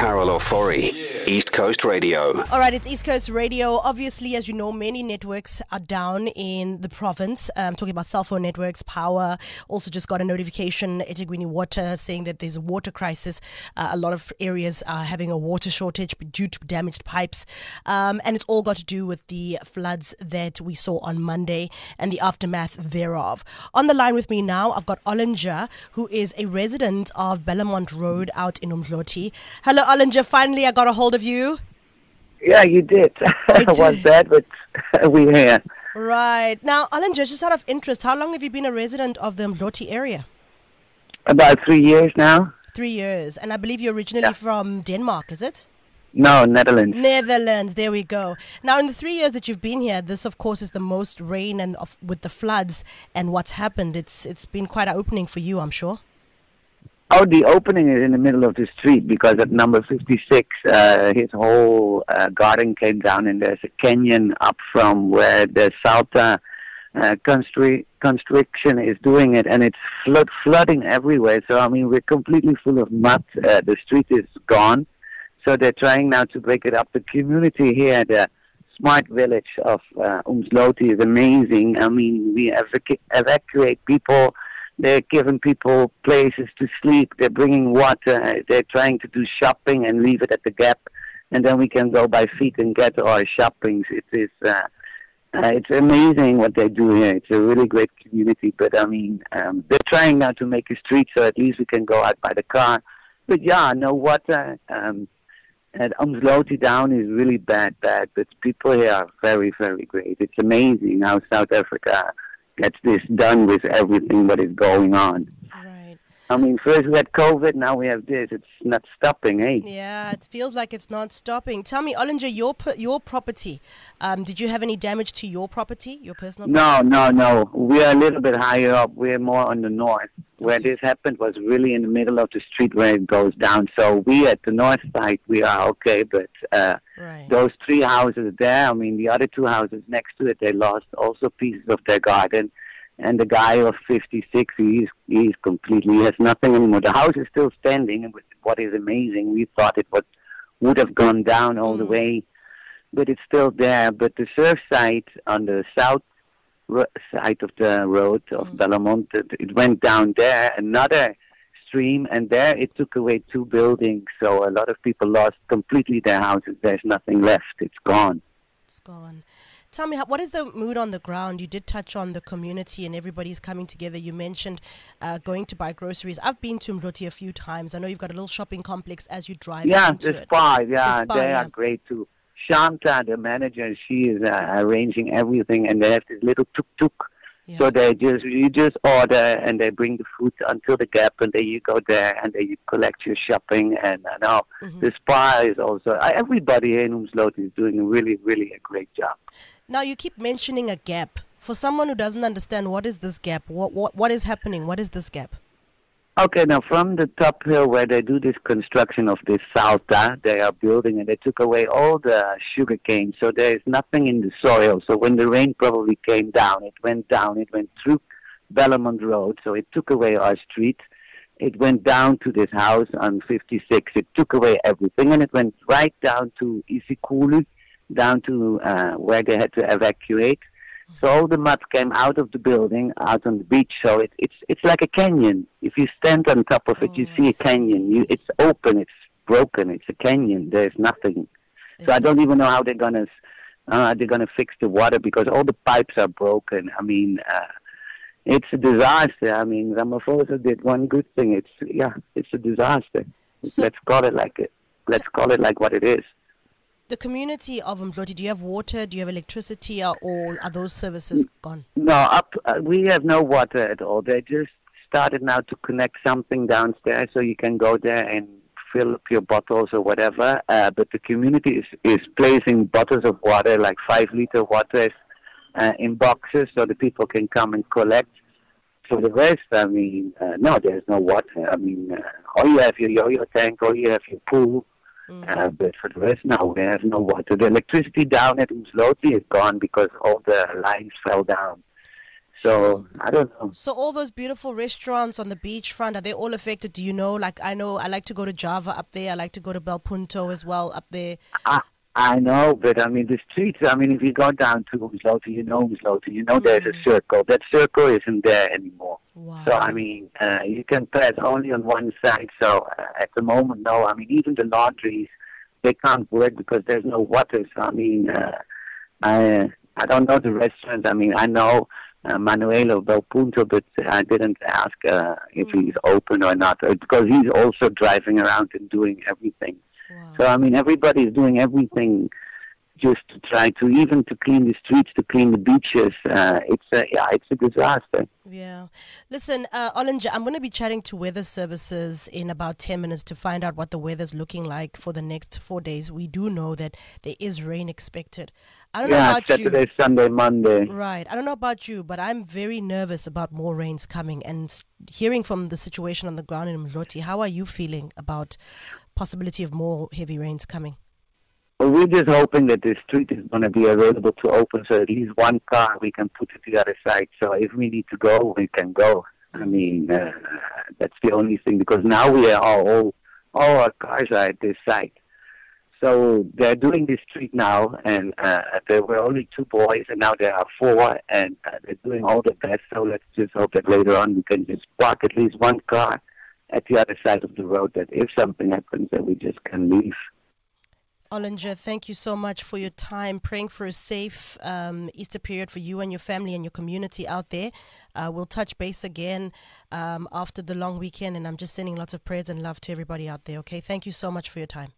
Carol Ofori, East Coast Radio. All right, it's East Coast Radio. Obviously, as you know, many networks are down in the province. I'm talking about cell phone networks, power. Also, just got a notification, eThekwini Water, saying that there's a water crisis. Uh, a lot of areas are having a water shortage due to damaged pipes. Um, and it's all got to do with the floods that we saw on Monday and the aftermath thereof. On the line with me now, I've got Olinger, who is a resident of Bellamont Road out in Umdloti. Hello, Olinger. Finally, I got a hold of you. Yeah, you did. I was did. bad, but we're here. Right. Now, Olinger, just out of interest, how long have you been a resident of the Mloti area? About three years now. Three years. And I believe you're originally Yeah. from Denmark, is it? No, Netherlands. Netherlands. There we go. Now, in the three years that you've been here, this, of course, is the most rain and of, with the floods and what's happened. It's it's been quite an opening for you, I'm sure. Oh, the opening is in the middle of the street because at number 56, uh, his whole uh, garden came down and there's a canyon up from where the Salta uh, constri- constriction is doing it and it's flood flooding everywhere. So, I mean, we're completely full of mud. Uh, the street is gone. So they're trying now to break it up. The community here, the smart village of uh, Umdloti is amazing. I mean, we evacu- evacuate people. They're giving people places to sleep. They're bringing water. They're trying to do shopping and leave it at the gap, and then we can go by feet and get our shoppings. It is. Uh, uh, it's amazing what they do here. It's a really great community. But I mean, um, they're trying now to make a street so at least we can go out by the car. But yeah, no water. Um, at Umdloti down is really bad, bad. But people here are very, very great. It's amazing how South Africa gets this done with everything that is going on. Right. I mean, first we had COVID, now we have this. It's not stopping, eh? Yeah, it feels like it's not stopping. Tell me, Olinger, your your property. Um, did you have any damage to your property, your personal? No, no, no. We are a little bit higher up. We're more on the north. Where this happened was really in the middle of the street where it goes down. So we at the north side, we are okay. But uh, Right. those three houses there, I mean, the other two houses next to it, they lost also pieces of their garden. And the guy of 56, he's, he's completely, he has nothing anymore. The house is still standing. And what is amazing, we thought it would, would have gone down all the Mm. way, but it's still there. But the surf site on the south side of the road of Mm. Bellamont, it, went down there, another stream, and there it took away two buildings. So a lot of people lost completely their houses. There's nothing left. It's gone. It's gone. Tell me, what is the mood on the ground? You did touch on the community and everybody's coming together. You mentioned uh, going to buy groceries. I've been to Mloti a few times. I know you've got a little shopping complex as you drive Yeah, into the it. yeah, The Spar, they yeah. are great too. Shanta, the manager, she is uh, arranging everything, and they have this little tuk tuk. Yeah. So they just you just order and they bring the food until the gap, and then you go there and then you collect your shopping. And uh, now Mhm. the Spar is also uh, everybody in Umdloti is doing really, really a great job. Now you keep mentioning a gap. For someone who doesn't understand, what is this gap? What what what is happening? What is this gap? Okay, now from the top hill where they do this construction of this salta, they are building and they took away all the sugar cane, so there is nothing in the soil. So when the rain probably came down, it went down, it went through Bellamont Road, so it took away our street. It went down to this house on 56. It took away everything, and it went right down to Isikulu, down to uh, where they had to evacuate. So all the mud came out of the building, out on the beach. So it, it's it's like a canyon. If you stand on top of it, you Oh, I see a canyon. You, it's open. It's broken. It's a canyon. There's nothing. So I don't even know how they're gonna uh, they're gonna fix the water because all the pipes are broken. I mean, uh, it's a disaster. I mean, Ramaphosa did one good thing. It's yeah, it's a disaster. So- let's call it like it. Let's call it like what it is. The community of Mloti, do you have water? Do you have electricity? Or, are those services gone? No, up uh, we have no water at all. They just started now to connect something downstairs so you can go there and fill up your bottles or whatever. Uh, but the community is, is placing bottles of water, like five liter waters, uh, in boxes so the people can come and collect. For the rest, I mean, uh, no, there's no water. I mean, uh, all you have your JoJo tank, all you have your pool. Mm. Uh, but for the rest, no, we have no water. The electricity down at Umdloti is gone because all the lines fell down. So I don't know. So all those beautiful restaurants on the beachfront are they all affected? Do you know? Like I know I like to go to Java up there. I like to go to Bel Punto as well up there. I, I know, but I mean the streets. I mean, if you go down to Umslota, you know Umslota, you know there's a circle. That circle isn't there anymore. Wow. So I mean, uh, you can pass only on one side. So uh, at the moment, no. I mean, even the laundries, they can't work because there's no water. So I mean, uh, I I don't know the restaurants. I mean, I know uh, Manuelo Bel Punto, but I didn't ask uh, if he's open or not uh, because he's also driving around and doing everything. Wow. So I mean, everybody is doing everything just to try to even to clean the streets, to clean the beaches. Uh, it's a yeah, it's a disaster. Yeah. Listen, uh, Olinger, I'm going to be chatting to weather services in about 10 minutes to find out what the weather's looking like for the next four days. We do know that there is rain expected. I don't know Yeah, about Saturday, you. Sunday, Monday. Right. I don't know about you, but I'm very nervous about more rains coming and hearing from the situation on the ground in Mloti. How are you feeling about possibility of more heavy rains coming? Well, we're just hoping that the street is going to be available to open, so at least one car we can put it to the other side. So if we need to go, we can go. I mean, uh, that's the only thing because now we are all, all our cars are at this site. So they're doing this street now, and uh, there were only two boys, and now there are four, and uh, they're doing all the best. So let's just hope that later on we can just park at least one car at the other side of the road. That if something happens, that we just can leave. Olinger, thank you so much for your time. Praying for a safe um, Easter period for you and your family and your community out there. Uh, we'll touch base again um, after the long weekend, and I'm just sending lots of prayers and love to everybody out there. Okay, thank you so much for your time.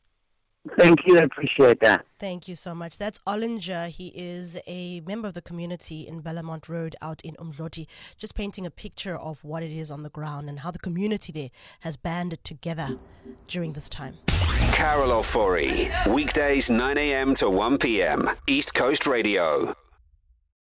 Thank you, I appreciate that. Thank you so much. That's Olinger. He is a member of the community in Bellamont Road out in Umdloti, just painting a picture of what it is on the ground and how the community there has banded together during this time. Carol Ofori. Weekdays 9 a.m. to 1 p.m. East Coast Radio.